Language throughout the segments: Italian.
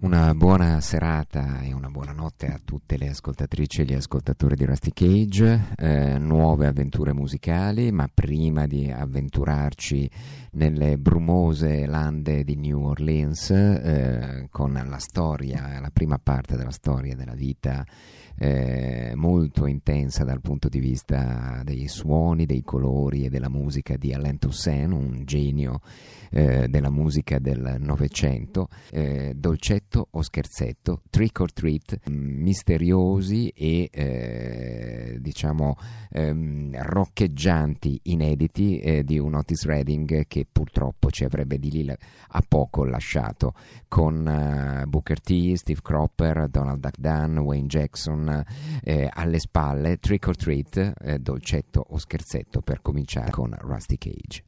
Una buona serata e una buona notte a tutte le ascoltatrici e gli ascoltatori di Rusty Cage, eh, nuove avventure musicali, ma prima di avventurarci nelle brumose lande di New Orleans eh, con la storia, la prima parte della storia della vita eh, molto intensa dal punto di vista dei suoni, dei colori e della musica di Alain Toussaint, un genio eh, della musica del Novecento, eh, dolcetto o scherzetto, trick or treat, mm, misteriosi e eh, diciamo ehm, roccheggianti inediti eh, di un Otis Redding che purtroppo ci avrebbe di lì a poco lasciato con uh, Booker T, Steve Cropper, Donald Duck Dunn, Wayne Jackson eh, alle spalle, trick or treat, eh, dolcetto o scherzetto per cominciare con Rusty Cage.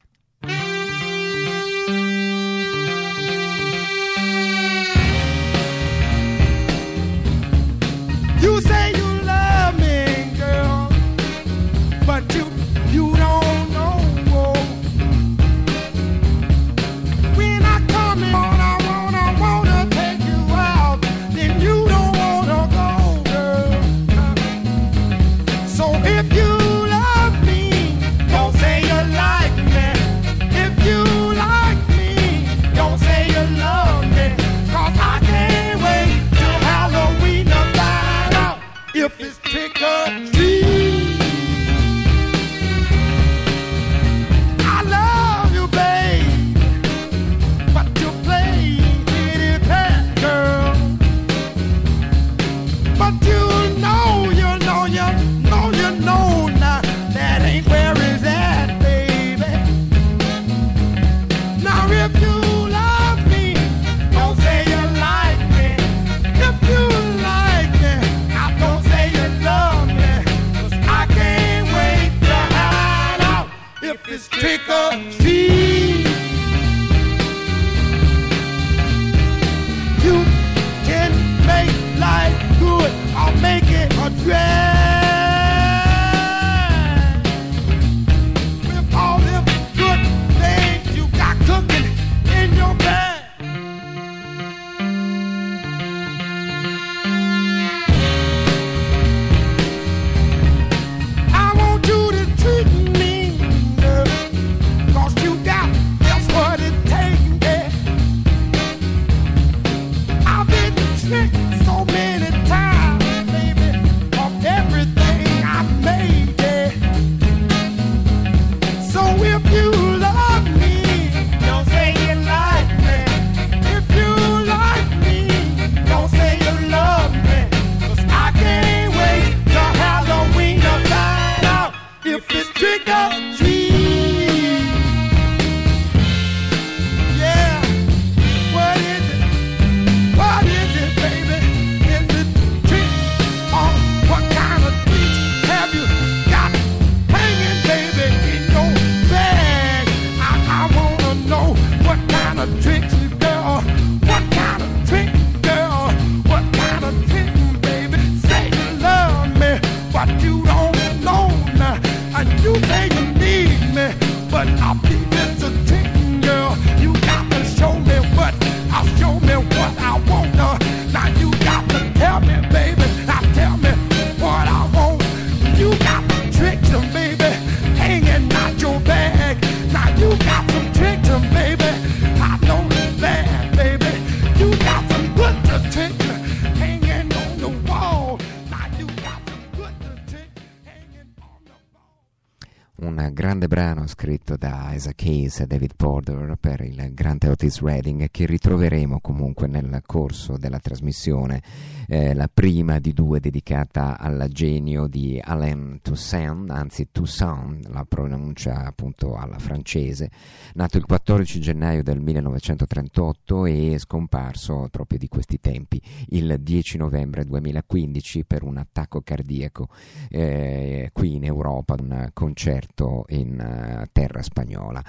Scritto da Isaac Hayes e David Porter per il grande Otis Redding che ritroveremo comunque nel corso della trasmissione, eh, la prima di due dedicata al genio di Alain Toussaint, anzi Toussaint, la pronuncia appunto alla francese, nato il 14 gennaio del 1938 e scomparso proprio di questi tempi il 10 novembre 2015 per un attacco cardiaco eh, qui in Europa, un concerto in uh, terra spagnola.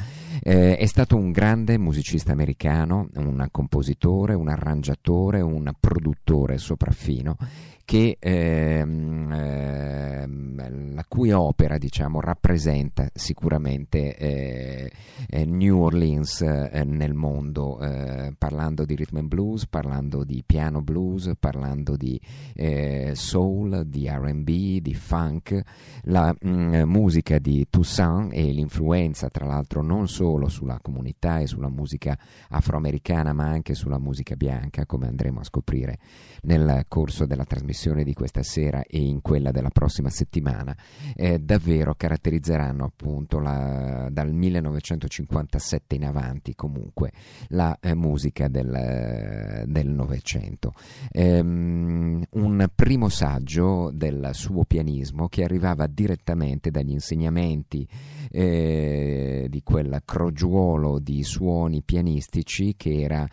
Eh, è stato un grande musicista americano, un compositore, un arrangiatore, un produttore sopraffino che, ehm, ehm, la cui opera diciamo, rappresenta sicuramente eh, eh, New Orleans eh, nel mondo, eh, parlando di rhythm and blues, parlando di piano blues, parlando di eh, soul, di RB, di funk, la mh, mm, musica di Toussaint e l'influenza tra l'altro non solo sulla comunità e sulla musica afroamericana ma anche sulla musica bianca come andremo a scoprire nel corso della trasmissione trasmissione di questa sera e in quella della prossima settimana eh, davvero caratterizzeranno appunto la, dal 1957 in avanti comunque la eh, musica del Novecento. Ehm, un primo saggio del suo pianismo che arrivava direttamente dagli insegnamenti eh, di quel crogiuolo di suoni pianistici che era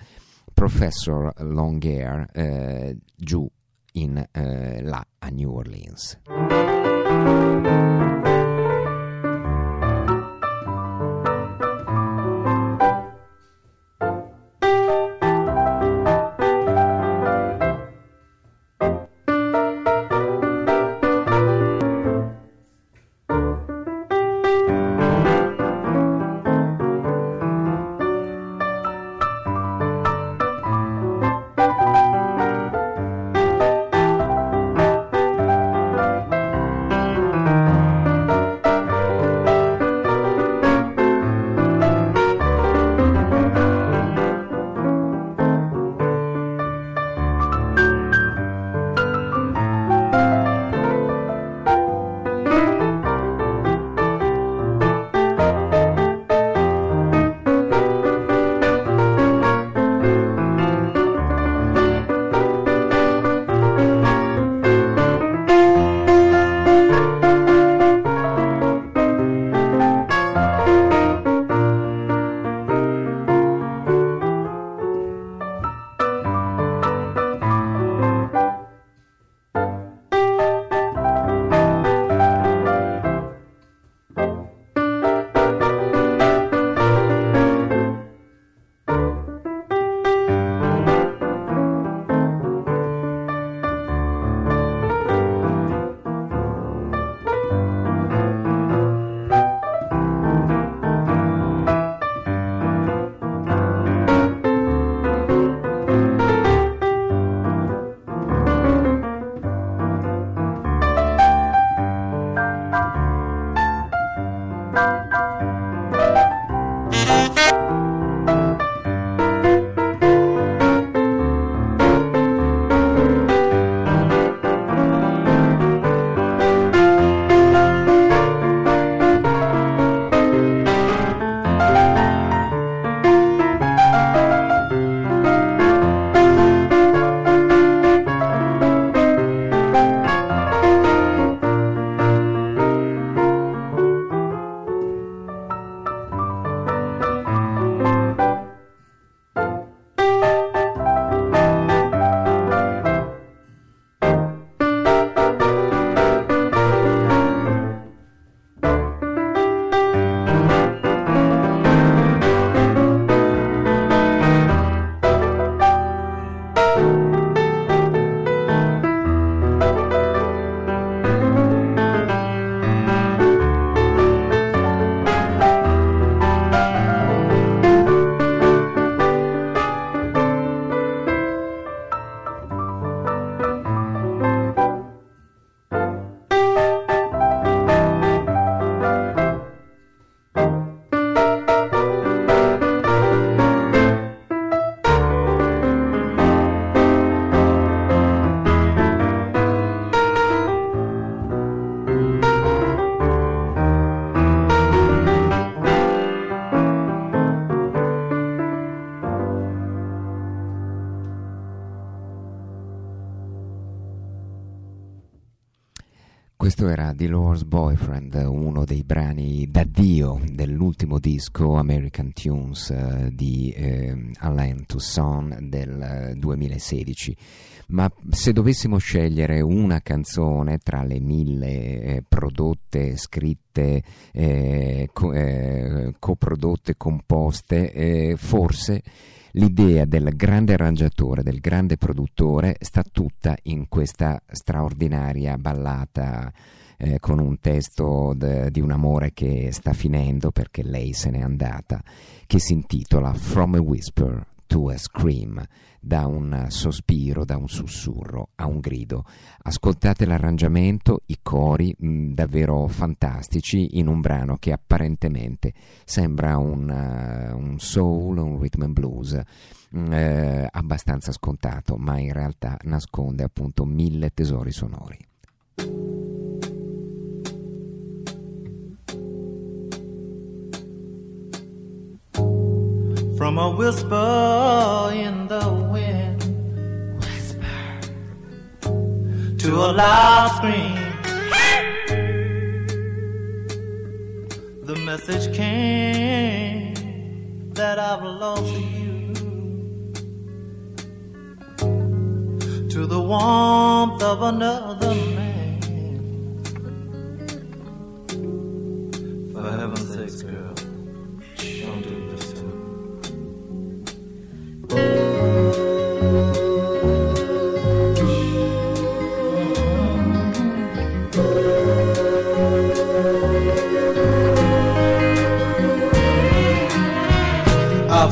Professor Longair eh, giù in eh, là a New Orleans. Questo era Dolores Boyfriend, uno dei brani d'addio dell'ultimo disco American Tunes eh, di eh, Alain Toussaint del 2016. Ma se dovessimo scegliere una canzone tra le mille eh, prodotte, scritte, eh, co- eh, coprodotte, composte, eh, forse l'idea del grande arrangiatore, del grande produttore sta tutta in questa straordinaria ballata eh, con un testo de, di un amore che sta finendo perché lei se n'è andata, che si intitola From a Whisper to a Scream, da un sospiro, da un sussurro a un grido. Ascoltate l'arrangiamento, i cori mh, mm, davvero fantastici in un brano che apparentemente sembra un, uh, un soul, un rhythm and blues. Mm, eh, abbastanza scontato, ma in realtà nasconde appunto mille tesori sonori. From a whisper in the wind. Whisper to a loud scream. The message came that I've lost you. To the warmth of another man. For heaven's sake, girl, I've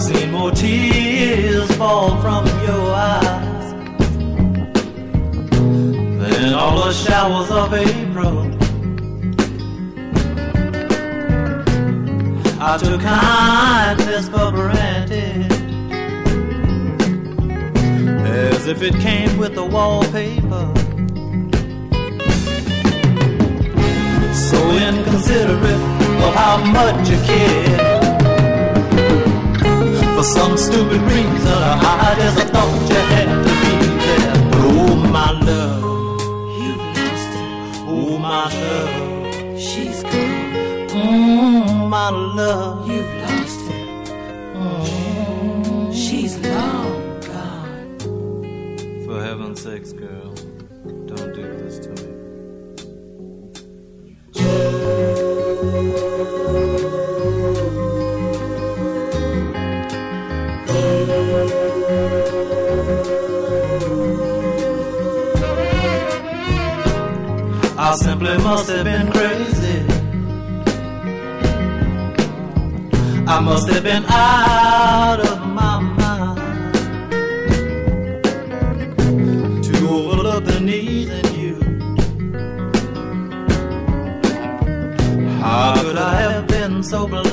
seen more tears fall from your eyes than all the showers of April. I took kindness for if it came with the wallpaper. So inconsiderate of how much you care. For some stupid reason, I just thought you had to be there. But oh my love, you've lost her. Oh my love, she's gone. Mm, my love, simply must have been crazy. I must have been out of my mind to overlook the needs in you. How could I have been so blind?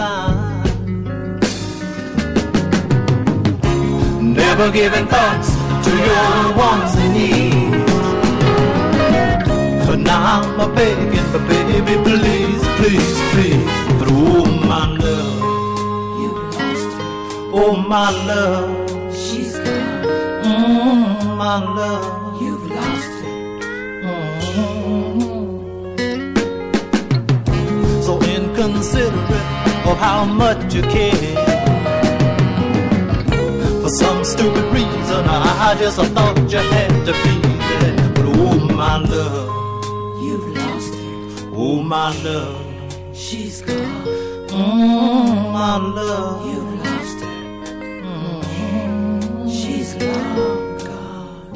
Never giving thoughts to your wants and needs. Now I'm a begging for baby, please, please, please. But oh my love, you lost her. Oh my love, she's gone. Mm, my love, you've lost her. Mm. So inconsiderate of how much you care. For some stupid reason, I just thought you had to be there. But oh my love. My love. She's gone. Mm, my love. You've lost her. Mm, she's long gone.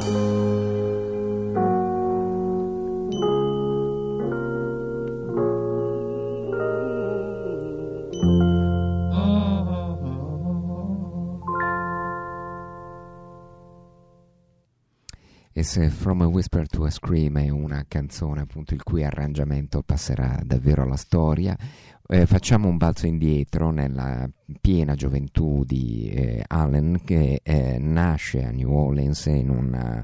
Se From a Whisper to a Scream è una canzone appunto il cui arrangiamento passerà davvero alla storia, eh, facciamo un balzo indietro nella piena gioventù di eh, Allen che eh, nasce a New Orleans in un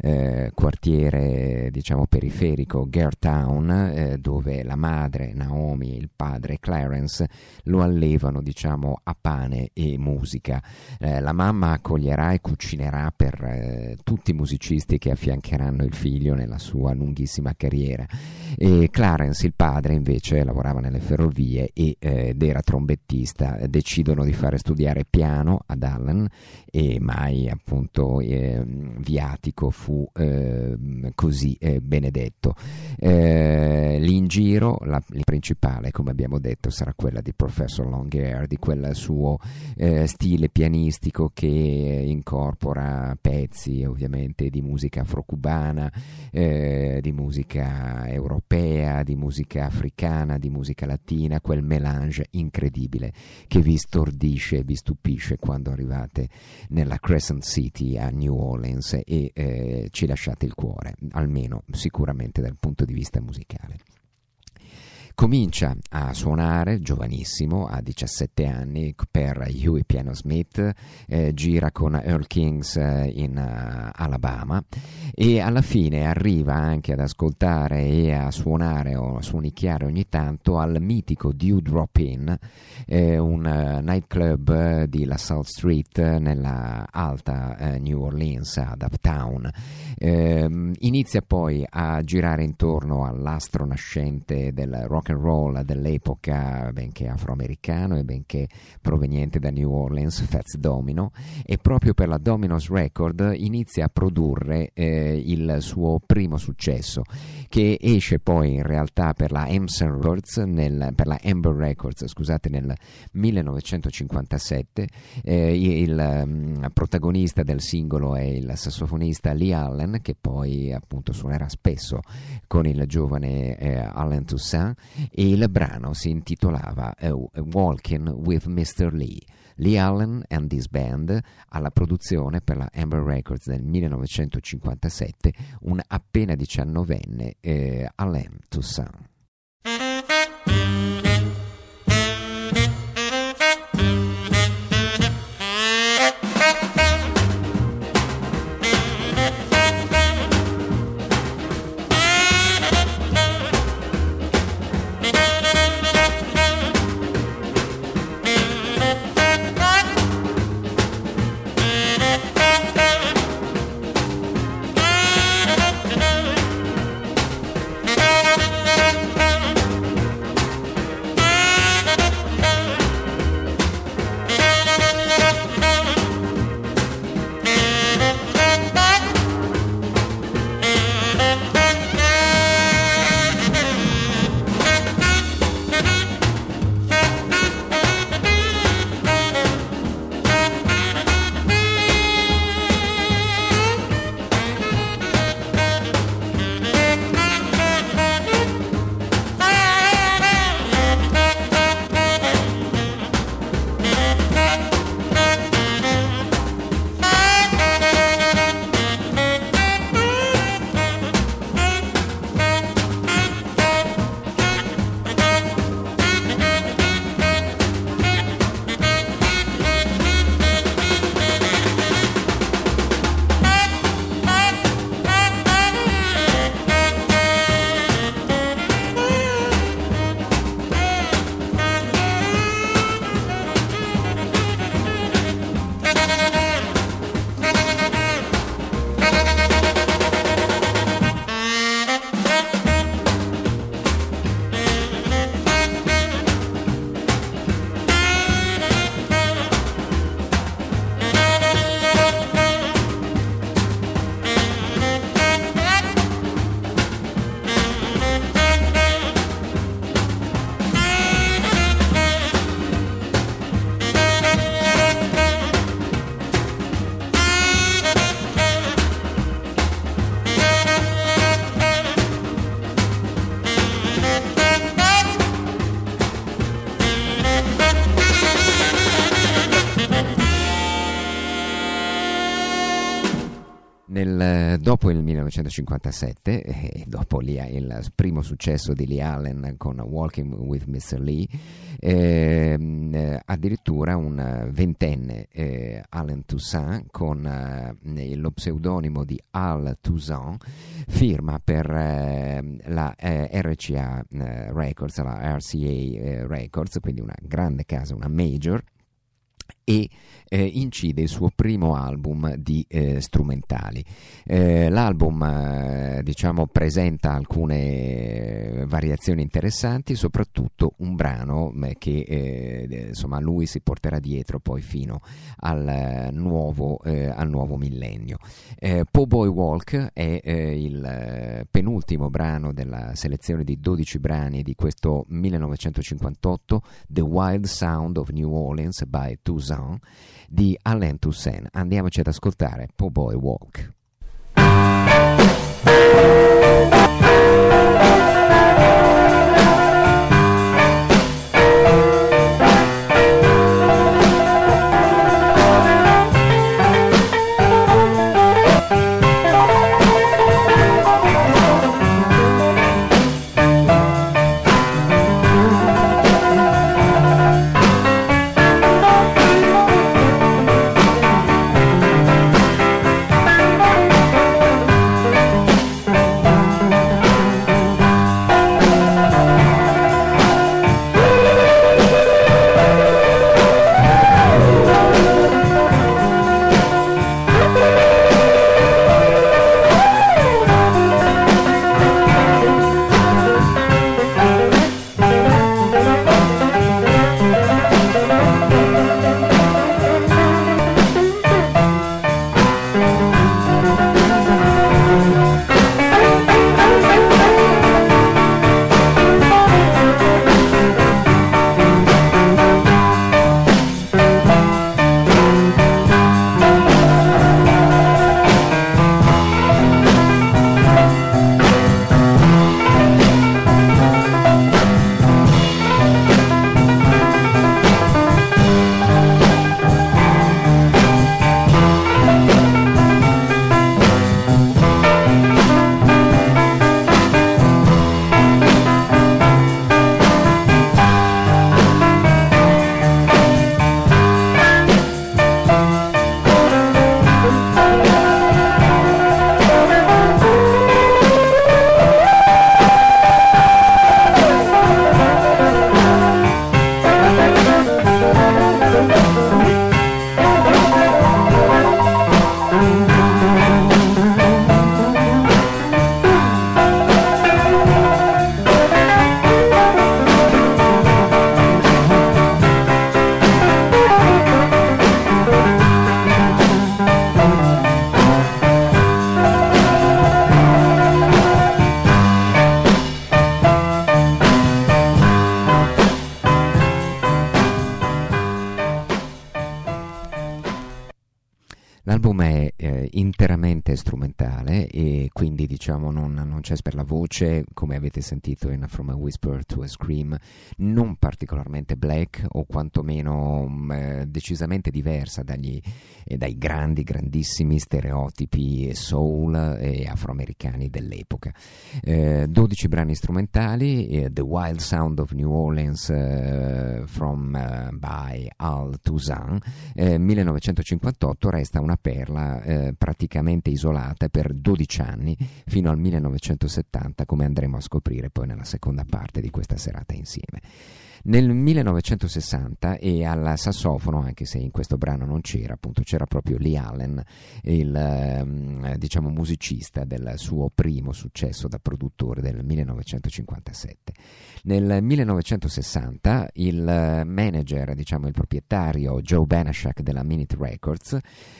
eh, quartiere diciamo periferico, Gertown, eh, dove la madre Naomi e il padre Clarence lo allevano diciamo a pane e musica. Eh, la mamma accoglierà e cucinerà per tutti i musicisti che affiancheranno il figlio nella sua lunghissima carriera E Clarence, il padre, invece lavorava nelle ferrovie e, eh, ed era trombettista. Decidono di fare studiare piano ad Allen e mai appunto eh, viatico fu eh, così eh, benedetto. Eh, lì in giro la, la, principale, come abbiamo detto, sarà quella di Professor Longhair, di quel suo eh, stile pianistico che incorpora pezzi ovviamente di musica afrocubana, eh, di musica europea, di musica africana, di musica latina, quel melange incredibile che vi stordisce e vi stupisce quando arrivate nella Crescent City a New Orleans e eh, ci lasciate il cuore, almeno sicuramente dal punto di vista musicale. Comincia a suonare giovanissimo, a 17 anni, per Huey Piano Smith, eh, gira con Earl Kings eh, in uh, Alabama e alla fine arriva anche ad ascoltare e a suonare o a suonicchiare ogni tanto al mitico Dewdrop Inn, eh, un uh, nightclub di La South Street nella alta uh, New Orleans, ad Uptown. Ehm, inizia poi a girare intorno all'astro nascente del rock and roll dell'epoca, benché afroamericano e benché proveniente da New Orleans, Fats Domino, e proprio per la Domino's Record inizia a produrre eh, il suo primo successo, che esce poi in realtà per la Emerson Records, nel, Amber Records, scusate, nel 1957. Eh, il um, protagonista del singolo è il sassofonista Lee Allen, che poi appunto suonerà spesso con il giovane eh, Allen Toussaint e il brano si intitolava uh, Walking with Mr. Lee. Lee Allen and This Band alla produzione per la Amber Records del 1957 un appena diciannovenne eh, Alain Toussaint. 1957, e dopo il primo successo di Lee Allen con Walking with Mr. Lee, eh, addirittura un ventenne eh, Allen Toussaint con eh, lo pseudonimo di Al Toussaint firma per eh, la eh, RCA eh, Records, la RCA Records, quindi una grande casa, una major e eh, incide il suo primo album di eh, strumentali. Eh, l'album eh, diciamo, presenta alcune variazioni interessanti, soprattutto un brano eh, che eh, insomma lui si porterà dietro poi fino al nuovo, eh, al nuovo millennio. Eh, po' Boy Walk è eh, il penultimo brano della selezione di 12 brani di questo 1958, The Wild Sound of New Orleans by Toussaint di Alain Toussaint. Andiamoci ad ascoltare Po' Boy Walk. Sanchez per la voce, come avete sentito in From a Whisper to a Scream, non particolarmente black o quantomeno mm, decisamente diversa dagli, eh, dai grandi, grandissimi stereotipi soul e afroamericani dell'epoca. Eh, 12 brani strumentali, eh, The Wild Sound of New Orleans eh, from, by Al Toussaint, 1958 resta una perla eh, praticamente isolata per 12 anni fino al 1960 1970, come andremo a scoprire poi nella seconda parte di questa serata insieme. Nel 1960 e al sassofono, anche se in questo brano non c'era, appunto c'era proprio Lee Allen, il ehm, diciamo, musicista del suo primo successo da produttore del 1957. Nel 1960 il manager, diciamo il proprietario Joe Banashak della Minute Records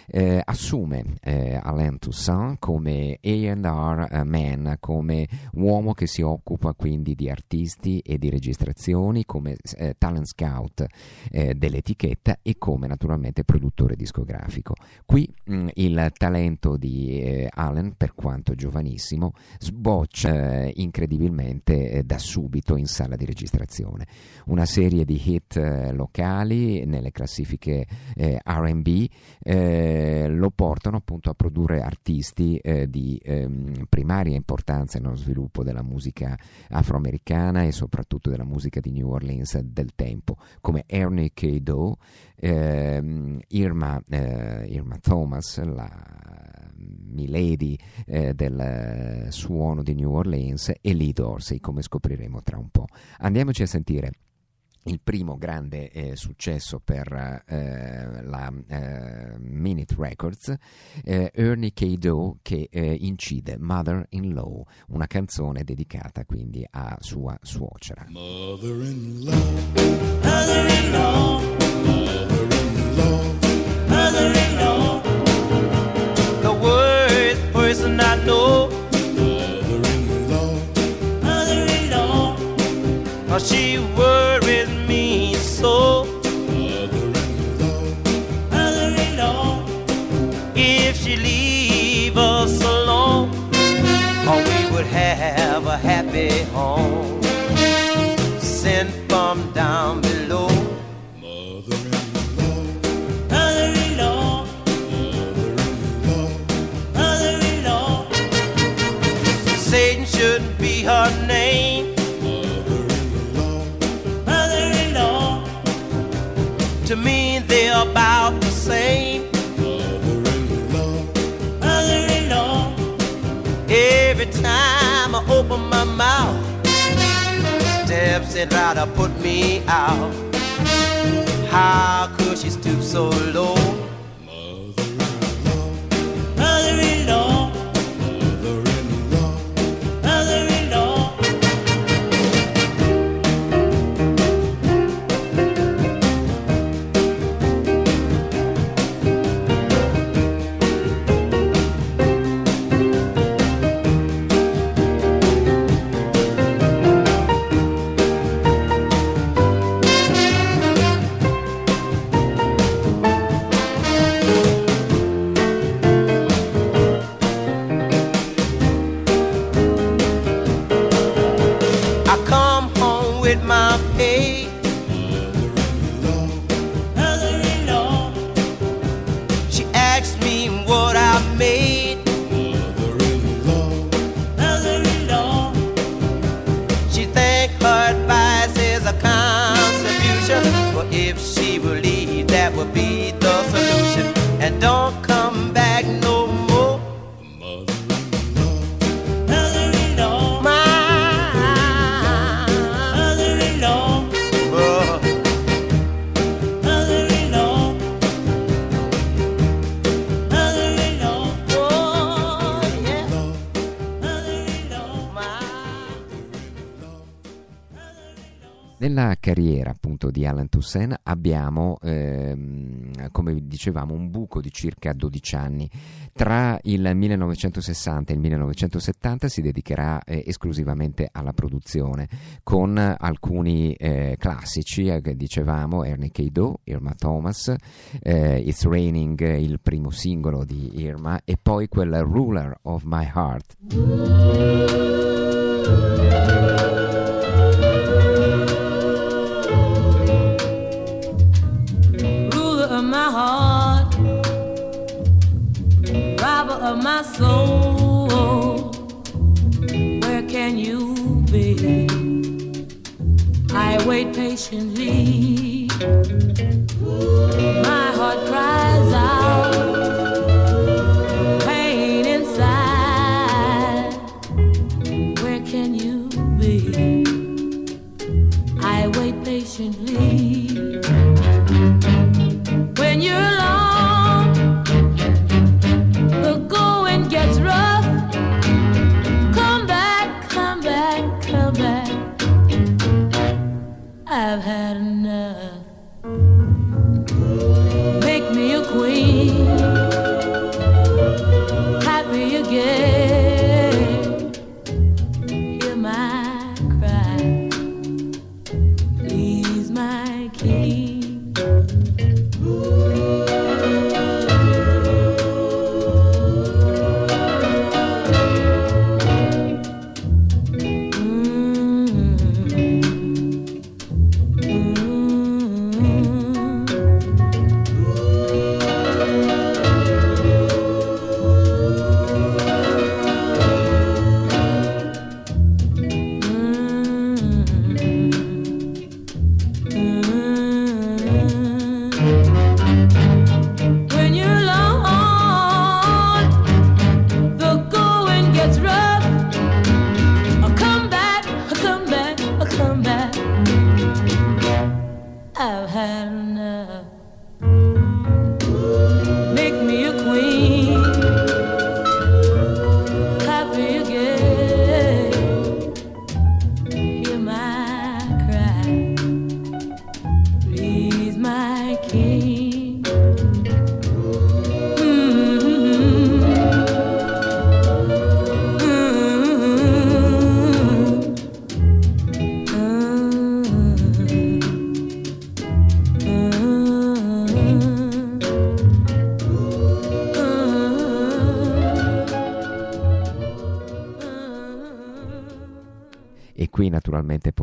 eh, assume eh, Alain Toussaint come A&R man, come uomo che si occupa quindi di artisti e di registrazioni, come eh, talent scout eh, dell'etichetta e come naturalmente produttore discografico. Qui mh, mm, il talento di eh, Allen, per quanto giovanissimo, sboccia eh, incredibilmente eh, da subito in sala di registrazione. Una serie di hit eh, locali nelle classifiche RB lo portano appunto a produrre artisti di ehm, primaria importanza nello sviluppo della musica afroamericana e soprattutto della musica di New Orleans Prince del tempo, come Ernie K. Doe, ehm, Irma, eh, Irma, Thomas, la milady eh, del suono di New Orleans, e Lee Dorsey, come scopriremo tra un po'. Andiamoci a sentire il primo grande eh, successo per eh, la eh, Minute Records, eh, Ernie K. Doe che eh, incide Mother in Law, una canzone dedicata quindi a sua suocera. Mother-in-law, mother-in-law, mother-in-law, mother-in-law, the worst person I know. mother-in-law, Mother-in-law, oh, she worries would have a happy home. it out or put me out. How Nella carriera appunto di Alan Toussaint abbiamo, ehm, come dicevamo, un buco di circa 12 anni. Tra il 1960 e il 1970 si dedicherà eh, esclusivamente alla produzione con alcuni eh, classici, eh, dicevamo, Ernie. Doe, Irma Thomas, eh, It's Raining, il primo singolo di Irma, e poi quel Ruler of My Heart. My soul. Where can you be? I wait patiently. My heart cries out, pain inside. Where can you be? I wait patiently when you're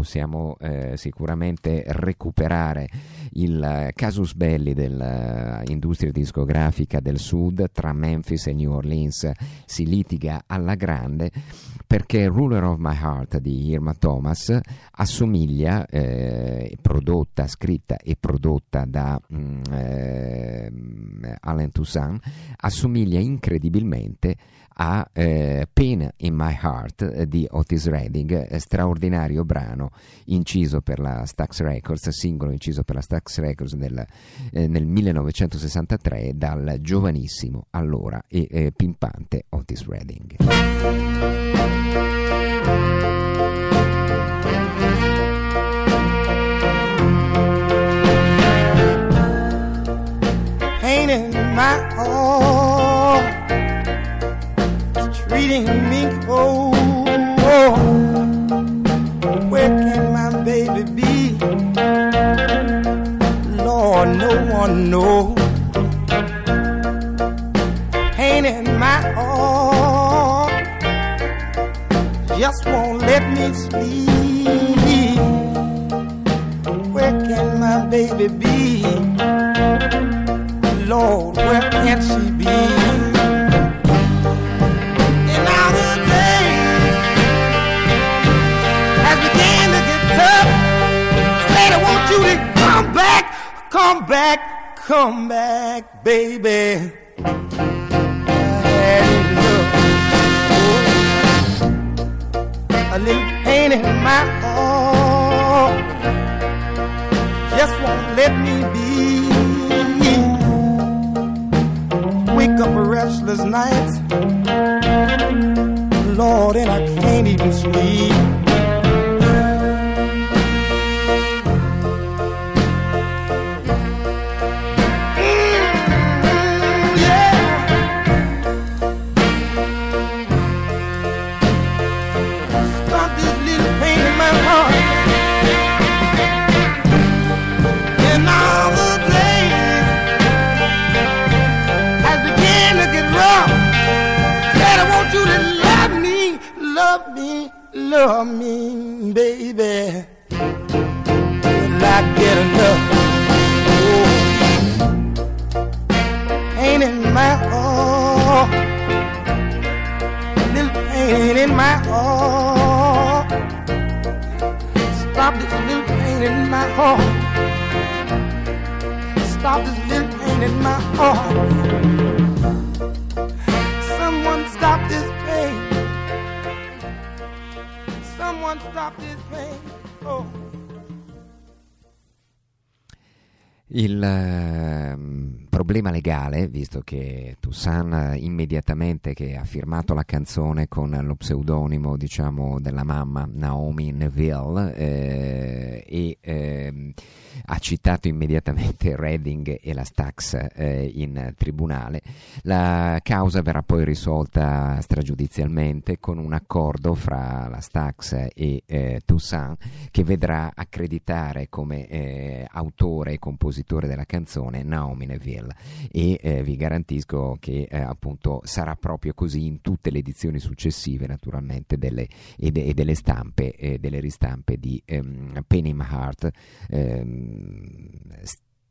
possiamo eh, sicuramente recuperare il casus belli dell'industria discografica del sud tra Memphis e New Orleans. Si litiga alla grande perché Ruler of My Heart di Irma Thomas assomiglia, eh, prodotta, scritta e prodotta da mm, eh, Alan Toussaint, assomiglia incredibilmente a eh, Pain in My Heart eh, di Otis Redding, eh, straordinario brano inciso per la Stax Records, singolo inciso per la Stax Records nel, eh, nel 1963 dal giovanissimo allora e eh, pimpante Otis Redding. pain in my heart treating me cold. Where can my baby be? Lord, no one knows. Pain in my heart just won't let me sleep. Where can my baby be? Lord, where can she be? Said I want you to come back, come back, come back, baby. Enough. Oh, a little pain in my heart just won't let me be. Wake up restless nights, Lord, and I can't even sleep. Love me, baby. Will I get enough? Oh, pain in my heart, little pain in my heart. Stop this little pain in my heart. Stop this little pain in my heart. Someone stop this pain. Oh. Il ehm, problema legale, visto che Toussaint eh, immediatamente che ha firmato la canzone con lo pseudonimo diciamo della mamma Naomi Neville eh, e ehm, ha citato immediatamente Redding e la Stax eh, in tribunale, la causa verrà poi risolta stragiudizialmente con un accordo fra la Stax e eh, Toussaint che vedrà accreditare come eh, autore e compositore della canzone Naomi Neville e eh, vi garantisco che eh, appunto sarà proprio così in tutte le edizioni successive naturalmente delle, e, de- e delle stampe e delle ristampe di ehm, My Heart ehm,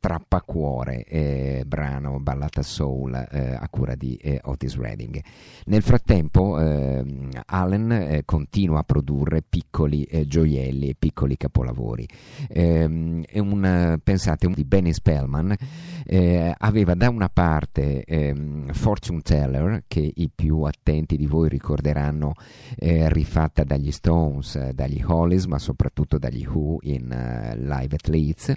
Strappacuore, eh, brano ballata soul eh, a cura di eh, Otis Redding. Nel frattempo ehm, Allen eh, continua a produrre piccoli eh, gioielli e piccoli capolavori. Ehm, un, eh, pensate, un di Benny Spellman eh, aveva da una parte ehm, Fortune Teller, che i più attenti di voi ricorderanno eh, rifatta dagli Stones, dagli Hollies, ma soprattutto dagli Who in eh, Live at Leeds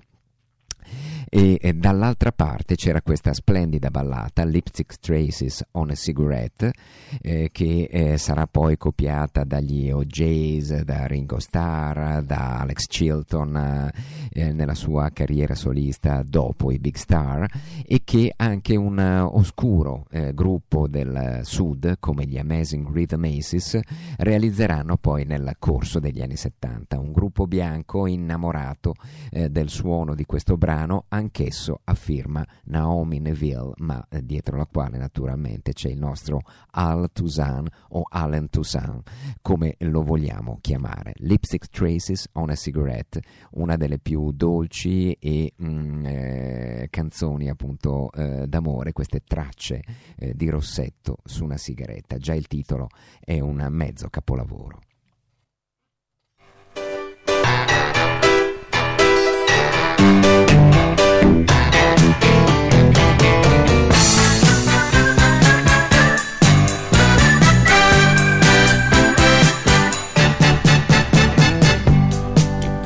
e, e dall'altra parte c'era questa splendida ballata Lipstick Traces on a Cigarette eh, che eh, sarà poi copiata dagli OJs, da Ringo Starr, da Alex Chilton eh, nella sua carriera solista dopo i Big Star e che anche un eh, oscuro eh, gruppo del sud come gli Amazing Rhythm Aces realizzeranno poi nel corso degli anni 70. Un gruppo bianco innamorato eh, del suono di questo brano, anch'esso a firma Naomi Neville, ma eh, dietro la quale naturalmente c'è il nostro Al Toussaint o Allen Toussaint, come lo vogliamo chiamare. Lipstick Traces on a Cigarette, una delle più dolci e mm, eh, canzoni appunto eh, d'amore, queste tracce eh, di rossetto su una sigaretta. Già il titolo è un mezzo capolavoro.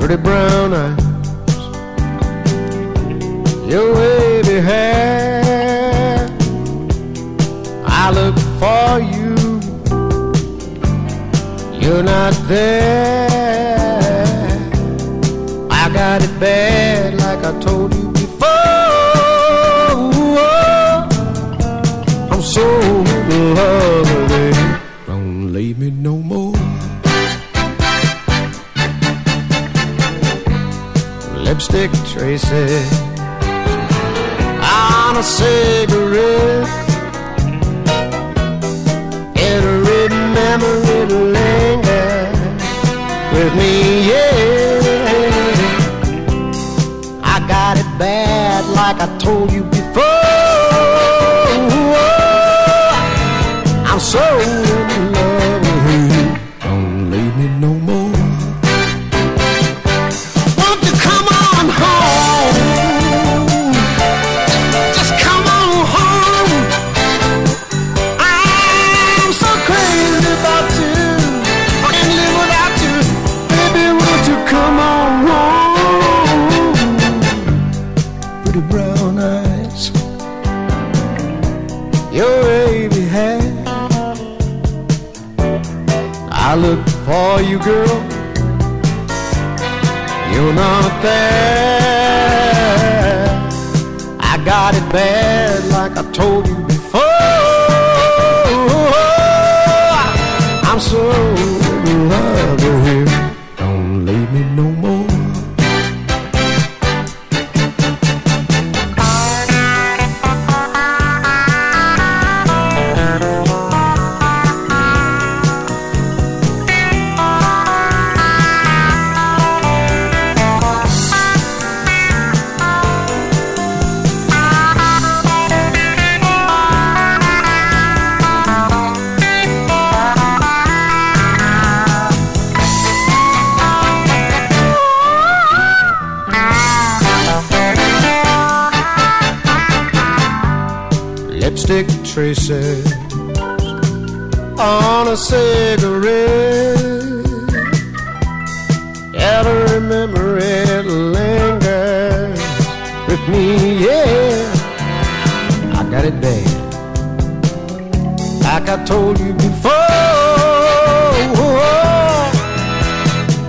Pretty brown eyes, your wavy hair. I look for you, you're not there. I got it bad, like I told you so in love with you. Don't leave me no more. lipstick traces on a cigarette. Every memory lingers with me, yeah. I got it bad, like I told you told lipstick traces on a cigarette. Every memory lingers with me, yeah. I got it bad, like I told you before.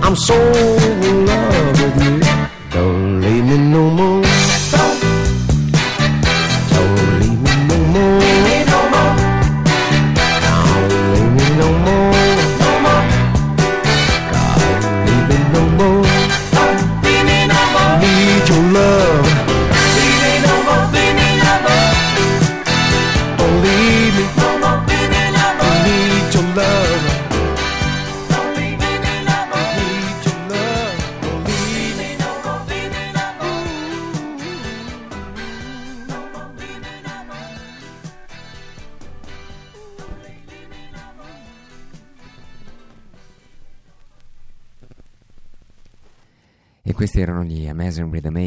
I'm so in love with you. Don't leave me no more.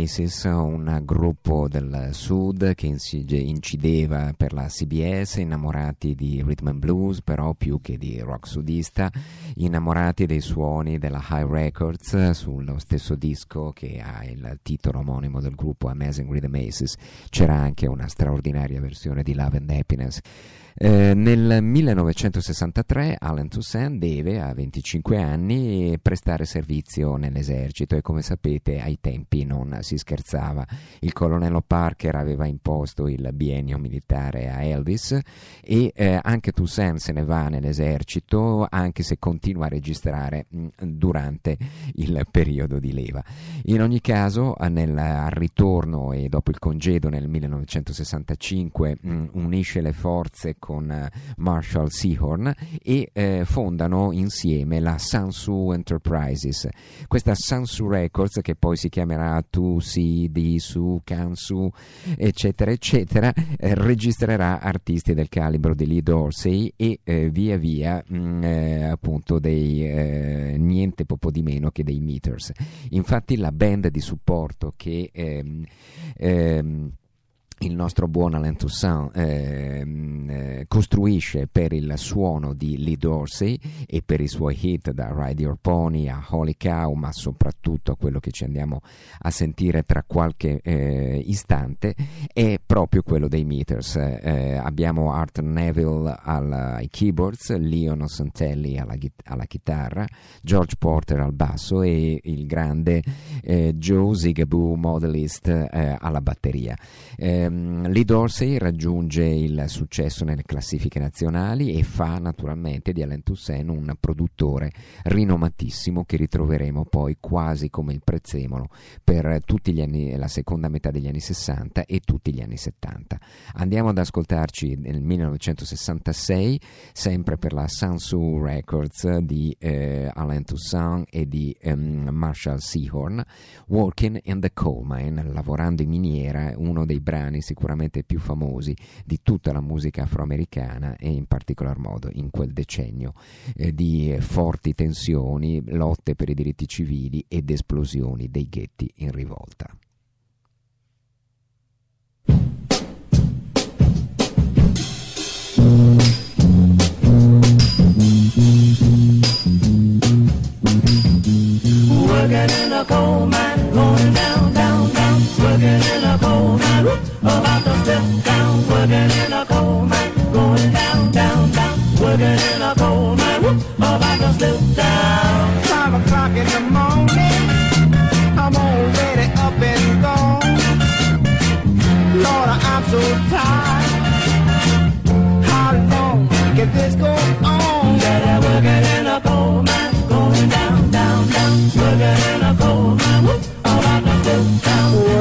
Aces, un gruppo del sud che incide- incideva per la CBS, innamorati di rhythm and blues, però più che di rock sudista, innamorati dei suoni della High Records sullo stesso disco che ha il titolo omonimo del gruppo Amazing Rhythm Aces. C'era anche una straordinaria versione di Love and Happiness Eh, nel 1963 Alan Toussaint deve, a 25 anni, prestare servizio nell'esercito e come sapete ai tempi non si scherzava. Il colonnello Parker aveva imposto il biennio militare a Elvis e eh, anche Toussaint se ne va nell'esercito anche se continua a registrare mh, durante il periodo di leva. In ogni caso, nel, al ritorno e dopo il congedo nel 1965 mh, unisce le forze con eh, Marshall Seahorn e eh, fondano insieme la Sansu Enterprises. Questa Sansu Records, che poi si chiamerà Tu, Si, Di, Su, Kansu, eccetera, eccetera, eh, registrerà artisti del calibro di Lee Dorsey e eh, via via mh, eh, appunto dei eh, niente poco di meno che dei Meters. Infatti la band di supporto che ehm, ehm, il nostro buon Alain Toussaint ehm, eh, costruisce per il suono di Lee Dorsey e per i suoi hit da Ride Your Pony a Holy Cow, ma soprattutto a quello che ci andiamo a sentire tra qualche eh, istante, è proprio quello dei Meters. Eh, abbiamo Art Neville al- ai keyboards, Leon Santelli alla, alla chitarra, George Porter al basso e il grande eh, Joe Zigaboo Modelist eh, alla batteria. Ehm, Lee Dorsey raggiunge il successo nelle classifiche nazionali e fa naturalmente di Alain Toussaint un produttore rinomatissimo che ritroveremo poi quasi come il prezzemolo per tutti gli anni, la seconda metà degli anni 60 e tutti gli anni 70. Andiamo ad ascoltarci nel 1966, sempre per la Sansu Records di eh, Alain Toussaint e di ehm, Marshall Seahorn, Walking in the Coal Mine, lavorando in miniera, uno dei brani sicuramente più famosi di tutta la musica afroamericana e in particolar modo in quel decennio eh, di forti tensioni, lotte per i diritti civili ed esplosioni dei ghetti in rivolta. Working in a coal mine, going down, down, down. Working in a coal mine, about to step down. Working in a coal mine, Going down, down, down, working in a coal mine. About to step down. Five o'clock in the morning, I'm already up and gone. Lord, I'm so tired. How long can this go on? Better working in a coal mine,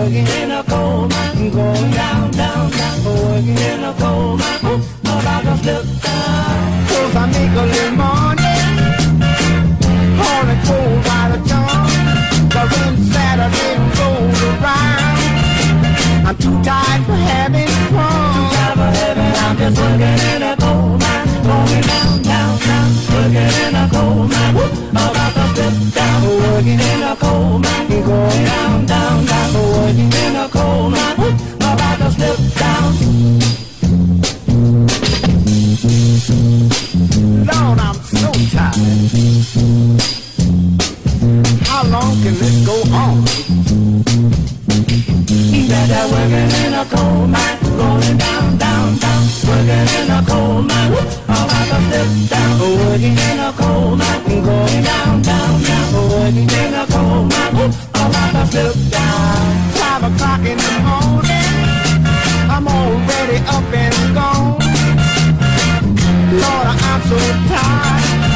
Working in a coal mine, going down, down, down. Working in a coal mine, whoop, about to step down. Cause I make a little money. Hauling coal by the ton. But when Saturday rolls around, I'm too tired for having fun. Time for heaven, I'm just working in a coal mine, going down, down, down. Working in a coal mine, whoop, about to step down. Working in a coal mine, going down, down, down. In a coal mine, whoop, about to step down. Lord, I'm so tired. How long can this go on? Better working in a coal mine, going down, down, down. Working in a coal mine, whoop, about to step down. Working in a up and gone. Lord, I'm so tired.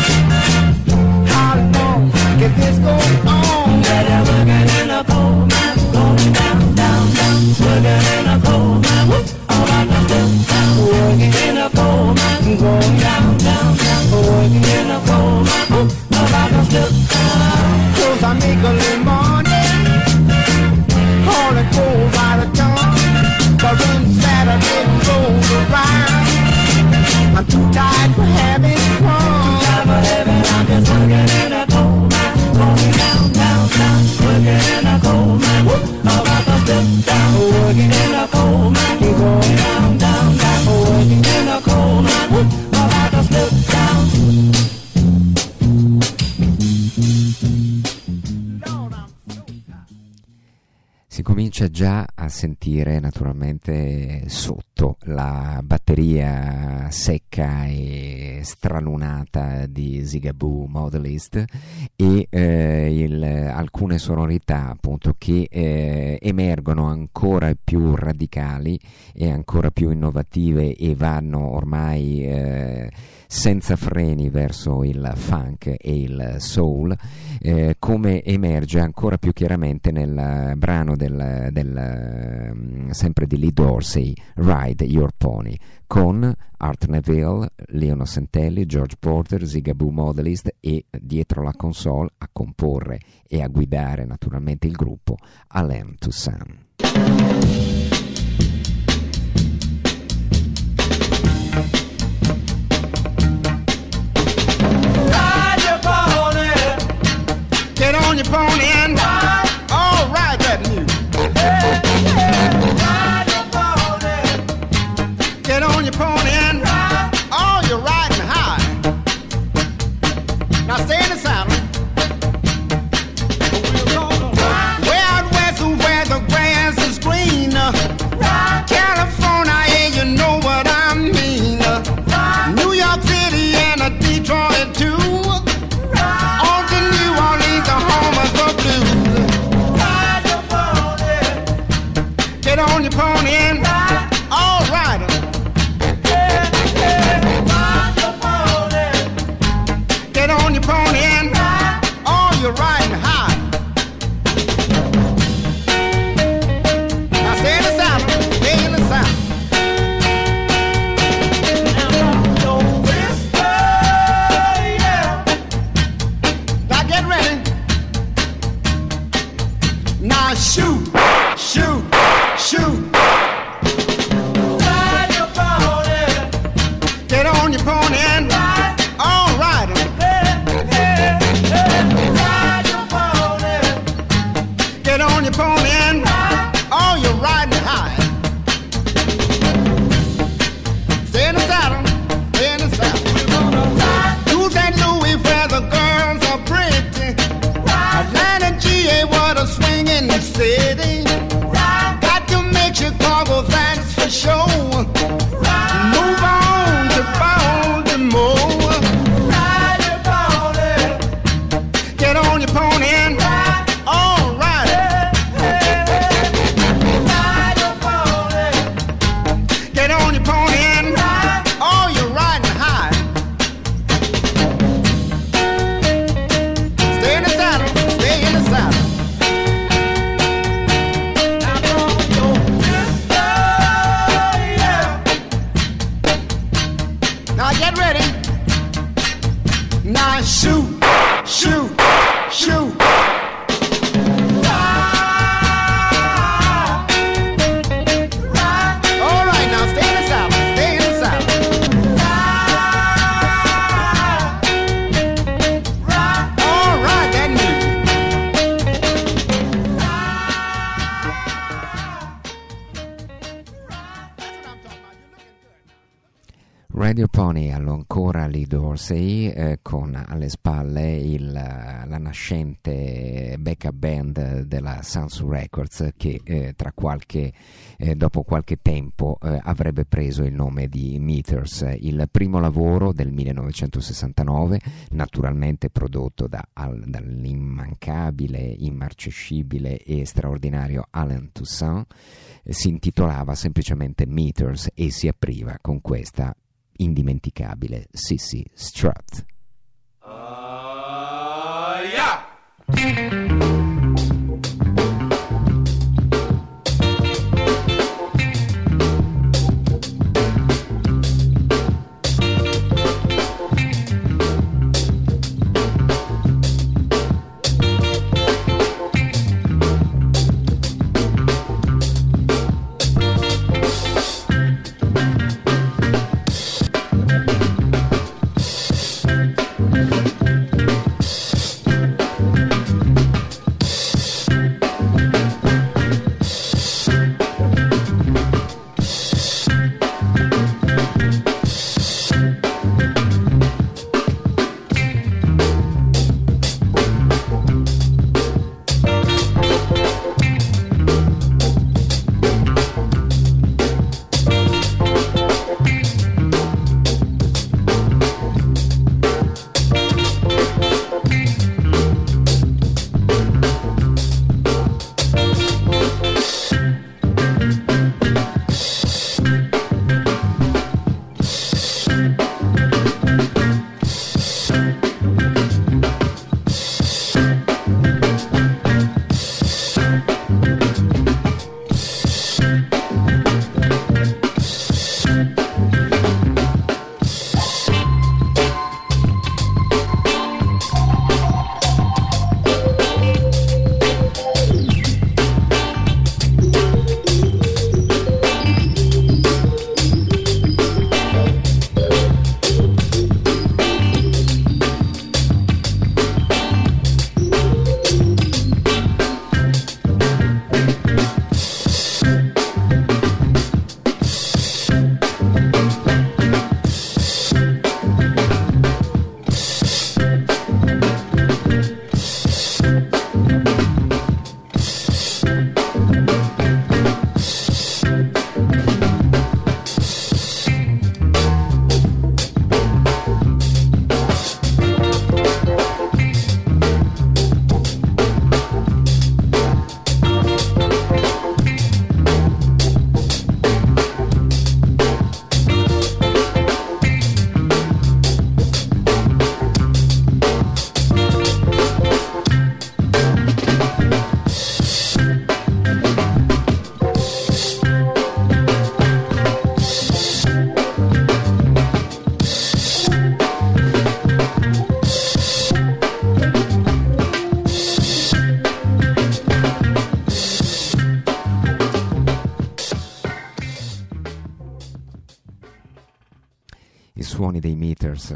How long can this go on? Si comincia già a sentire naturalmente sotto la batteria secca e stralunata di Zigaboo Modelist e eh, il- alcune sonorità appunto che eh, emergono ancora più radicali e ancora più innovative e vanno ormai eh, senza freni verso il funk e il soul, eh, come emerge ancora più chiaramente nel brano del, del, mm, sempre di Lee Dorsey, Ride Your Pony, con Art Neville, Leono Santelli, George Porter, Zigaboo Modelist e dietro la console a comporre e a guidare naturalmente il gruppo Alain Toussaint. Get on your pony and ride. Oh, ride that music. Ride Casena. Nascente backup band della Sans Records che eh, tra qualche, eh, dopo qualche tempo eh, avrebbe preso il nome di Meters, il primo lavoro del 1969 naturalmente prodotto da- al- dall'immancabile, immarcescibile e straordinario Alan Toussaint eh, si intitolava semplicemente Meters e si apriva con questa indimenticabile Sissy Strut. Ride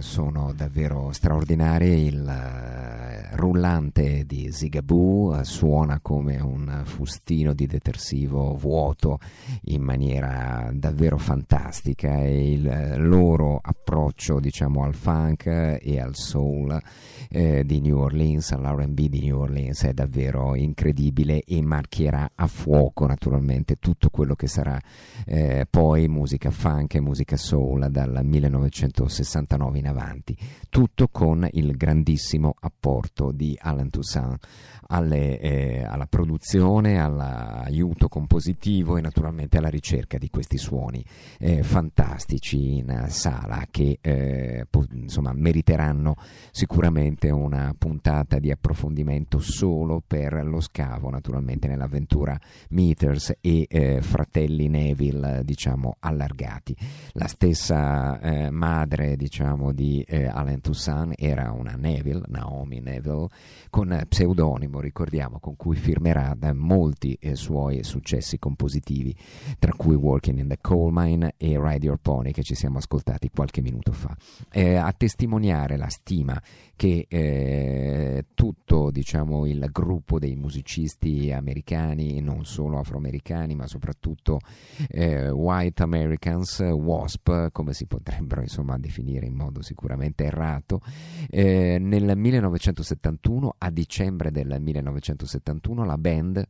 sono davvero straordinari, il rullante di Zigaboo eh, suona come un fustino di detersivo vuoto in maniera davvero fantastica. E il eh, loro approccio diciamo al funk e al soul eh, di New Orleans, all'R&B di New Orleans è davvero incredibile e marchierà a fuoco naturalmente tutto quello che sarà eh, poi musica funk e musica soul dal 1969 in avanti, tutto con il grandissimo apporto di Alan Toussaint alle, eh, alla produzione, all'aiuto compositivo e naturalmente alla ricerca di questi suoni eh, fantastici in sala che eh, po- insomma meriteranno sicuramente una puntata di approfondimento solo per lo scavo naturalmente nell'avventura Meters e eh, fratelli Neville diciamo allargati. La stessa eh, madre diciamo di eh, Alan Toussaint era una Neville Naomi Neville con eh, pseudonimo ricordiamo con cui firmerà molti eh, suoi successi compositivi tra cui Working in the Coal Mine e Ride Your Pony che ci siamo ascoltati qualche minuto fa. Eh, a testimoniare la stima che eh, tutto diciamo, il gruppo dei musicisti americani, non solo afroamericani, ma soprattutto eh, white Americans, WASP, come si potrebbero insomma definire in modo sicuramente errato, eh, nel 1971, a dicembre del 1971, la band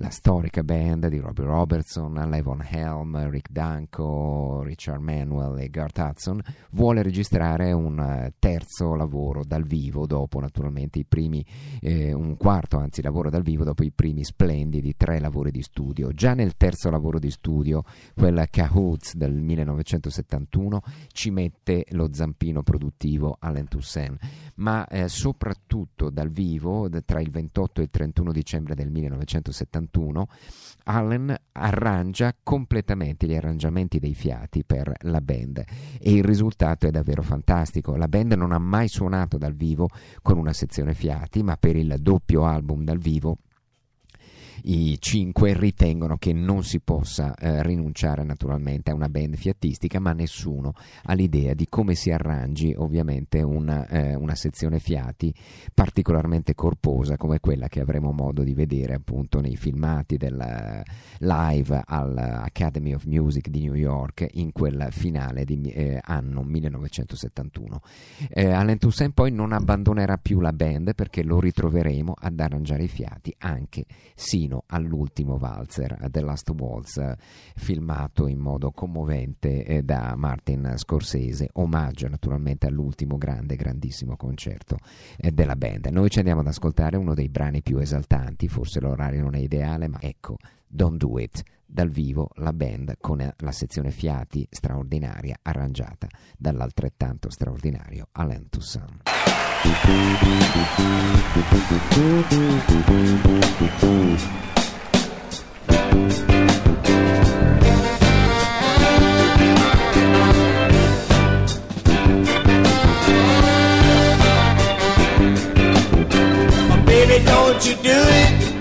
la storica band di Robbie Robertson, Levon Helm, Rick Danko, Richard Manuel e Garth Hudson vuole registrare un eh, terzo lavoro dal vivo dopo naturalmente i primi eh, un quarto anzi lavoro dal vivo dopo i primi splendidi tre lavori di studio. Già nel terzo lavoro di studio quella Cahoots del 1971 ci mette lo zampino produttivo Allen Toussaint. Ma eh, soprattutto dal vivo tra il 28 e il 31 dicembre del 1971 Allen arrangia completamente gli arrangiamenti dei fiati per la band e il risultato è davvero fantastico. La band non ha mai suonato dal vivo con una sezione fiati, ma per il doppio album dal vivo i cinque ritengono che non si possa eh, rinunciare naturalmente a una band fiatistica, ma nessuno ha l'idea di come si arrangi ovviamente una, eh, una sezione fiati particolarmente corposa come quella che avremo modo di vedere appunto nei filmati del eh, live all'Academy of Music di New York in quel finale di eh, anno 1971. Eh, Allen Toussaint poi non abbandonerà più la band perché lo ritroveremo ad arrangiare i fiati anche sino all'ultimo valzer The Last Waltz eh, filmato in modo commovente eh, da Martin Scorsese omaggio naturalmente all'ultimo grande grandissimo concerto eh, della band. Noi ci andiamo ad ascoltare uno dei brani più esaltanti forse l'orario non è ideale ma ecco Don't Do It dal vivo la band con la sezione fiati straordinaria arrangiata dall'altrettanto straordinario Alain Toussaint baby, don't you do it.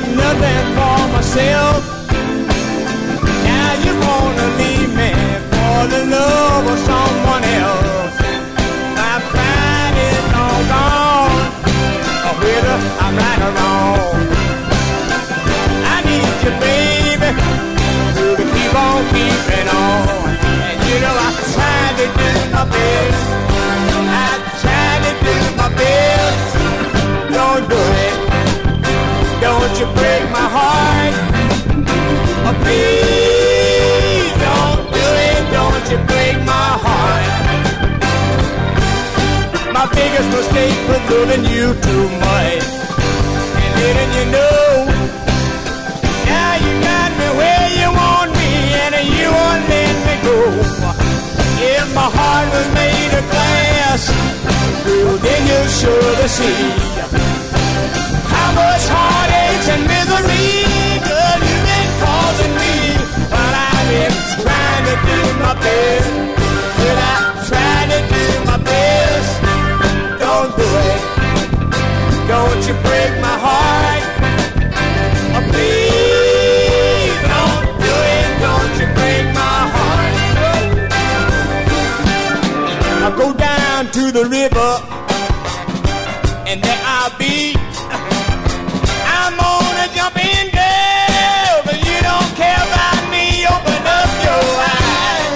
If nothing for myself. Now you wanna leave me for the love of someone biggest mistake was loving you too much and letting you know. Now you got me where you want me and you won't let me go. If my heart was made of glass, girl, then you should see how much heartache and misery, girl, you've been causing me while I've been trying to do my best. don't do it. Don't you break my heart. Oh, please don't do it. Don't you break my heart. I'll go down to the river and there I'll be. I'm girl, but you don't care about me. Open up your eyes.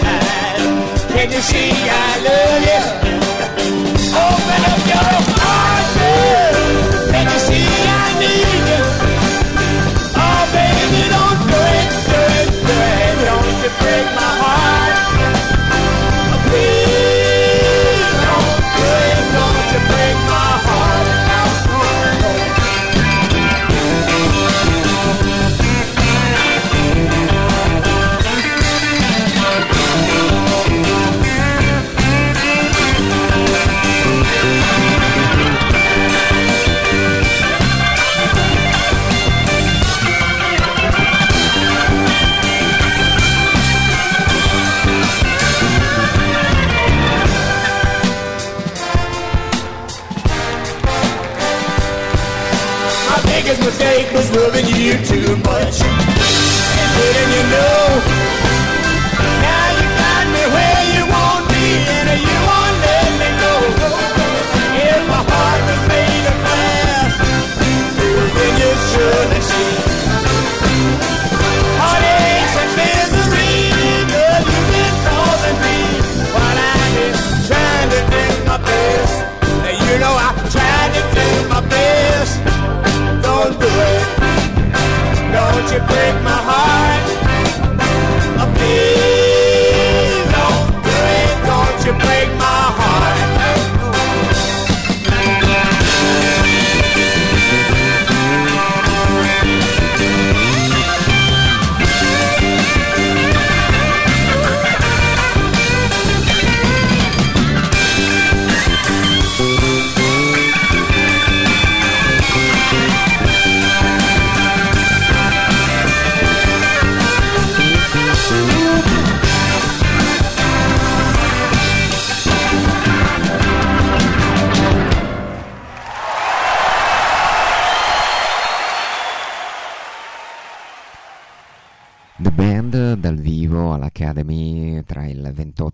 Can you see I love you?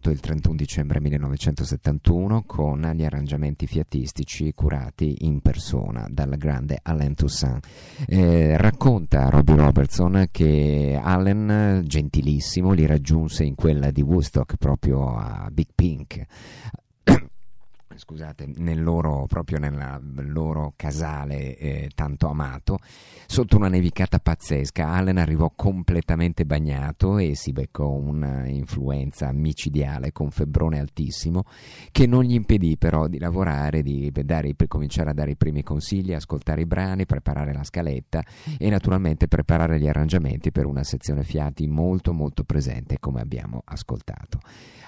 28 e il 31 dicembre 1971 con gli arrangiamenti fiatistici curati in persona dal grande Alain Toussaint. Eh, racconta Robbie Robertson che Allen, gentilissimo, li raggiunse in quella di Woodstock proprio a Big Pink scusate, nel loro, proprio nel loro casale eh, tanto amato, sotto una nevicata pazzesca. Allen arrivò completamente bagnato e si beccò un'influenza micidiale con febbrone altissimo che non gli impedì però di lavorare, di dare, cominciare a dare i primi consigli, ascoltare i brani, preparare la scaletta e naturalmente preparare gli arrangiamenti per una sezione fiati molto molto presente come abbiamo ascoltato.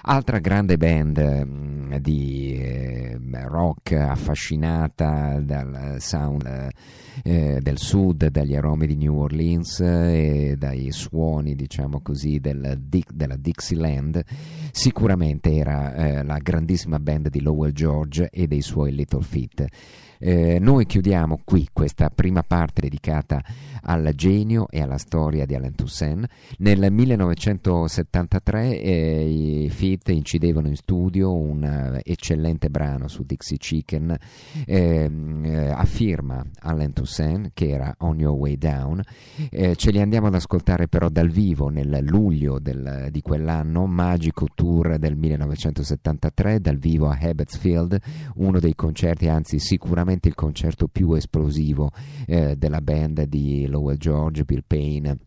Altra grande band mh, di eh, rock affascinata dal sound eh, del sud, dagli aromi di New Orleans eh, e dai suoni, diciamo così, del, della Dixieland, sicuramente era eh, la grandissima band di Lowell George e dei suoi Little Feat. Eh, noi chiudiamo qui questa prima parte dedicata al genio e alla storia di Alain Toussaint. Nel 1973 eh, i Feat incidevano in studio un eh, eccellente brano su Dixie Chicken ehm, eh, a firma Alain Toussaint che era On Your Way Down. Eh, ce li andiamo ad ascoltare però dal vivo nel luglio del- di quell'anno, Magico Tour del 1973, dal vivo a Abbotsfield, uno dei concerti, anzi sicuramente il concerto più esplosivo eh, della band di Lowell George, Bill Payne.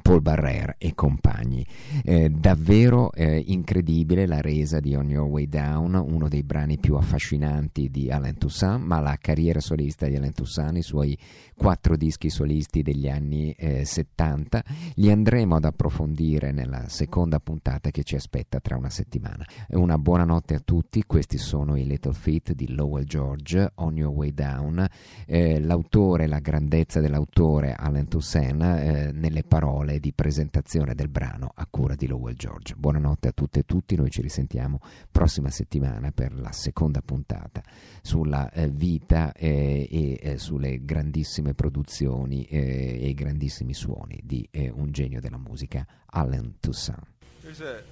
Paul Barrère e compagni. Eh, davvero eh, incredibile la resa di On Your Way Down, uno dei brani più affascinanti di Alain Toussaint, ma la carriera solista di Alain Toussaint, i suoi quattro dischi solisti degli anni eh, 70, li andremo ad approfondire nella seconda puntata che ci aspetta tra una settimana. Una buonanotte a tutti, questi sono i Little Feet di Lowell George, On Your Way Down, Eh, l'autore, la grandezza dell'autore Alain Toussaint eh, nelle parole di presentazione del brano a cura di Lowell George. Buonanotte a tutte e tutti, noi ci risentiamo prossima settimana per la seconda puntata sulla eh, vita eh, e eh, sulle grandissime produzioni eh, e i grandissimi suoni di eh, un genio della musica, Alain Toussaint. There's a,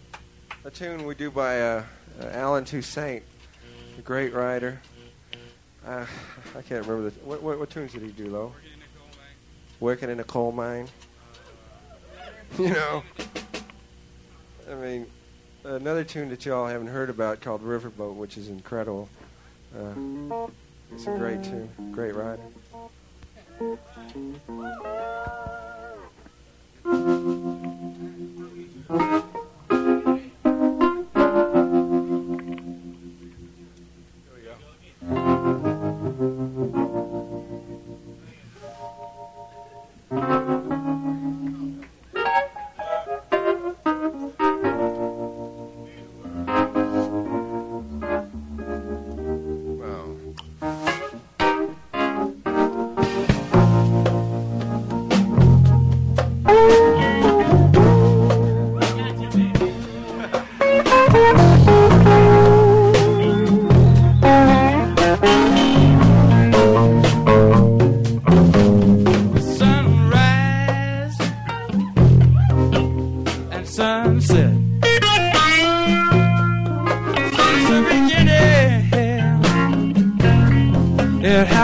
a tune we do by uh, uh, Alan Toussaint, a great writer. Uh, I can't remember the what, what, what tunes did he do, though? Working in a coal mine. You know, I mean, another tune that y'all haven't heard about called Riverboat, which is incredible. Uh, it's a great tune, great Thank you.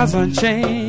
Hasn't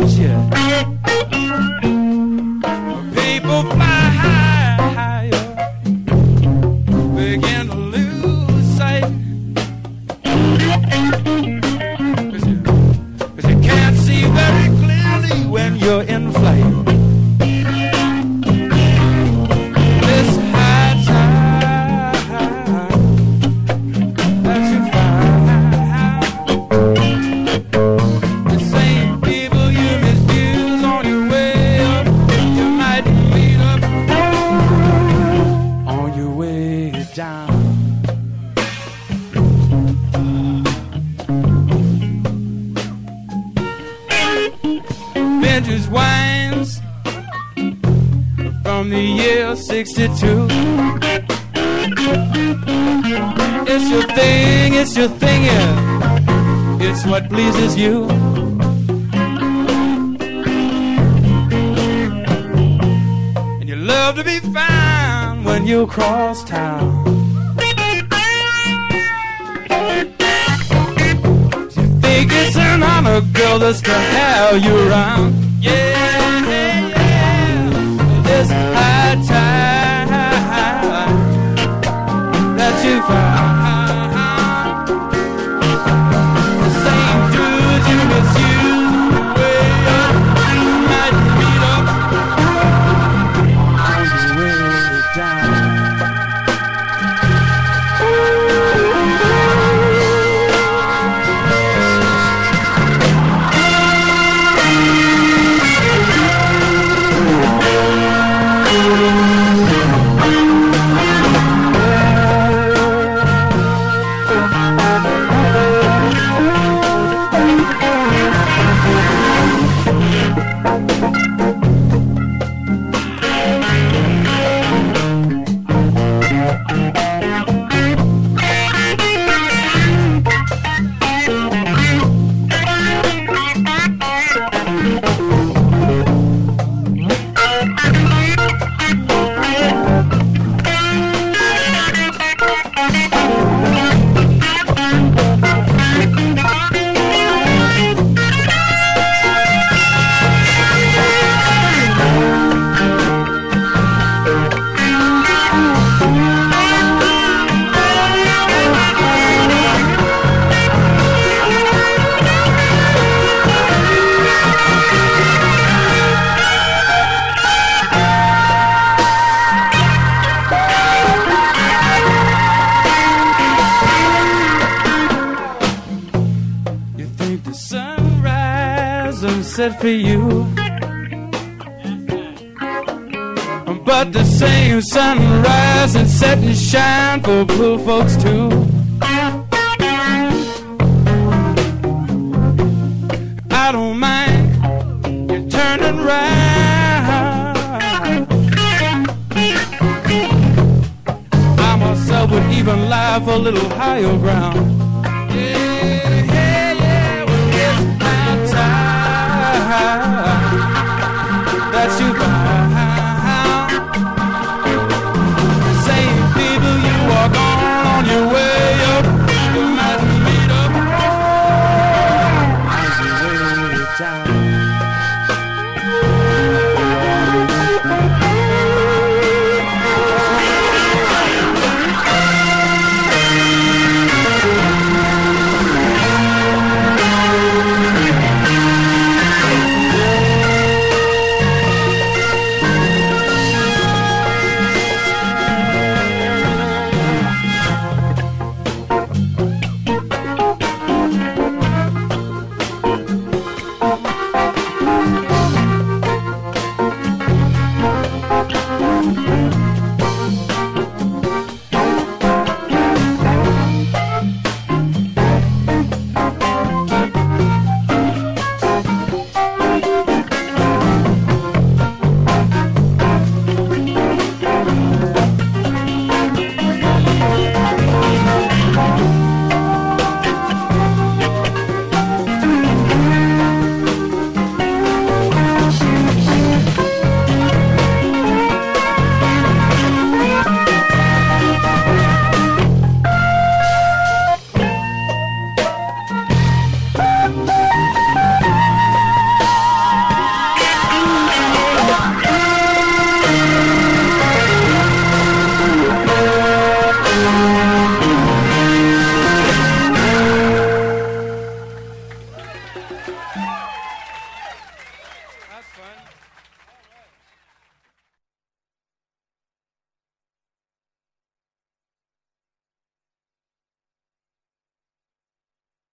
love to be found when you cross town. You think it's an honor, girl, just to have you around. Yeah, yeah, yeah. This high tide that you found. Sunrise and set and shine for blue folks too. I don't mind you turning round. I myself would even lie for a little higher ground.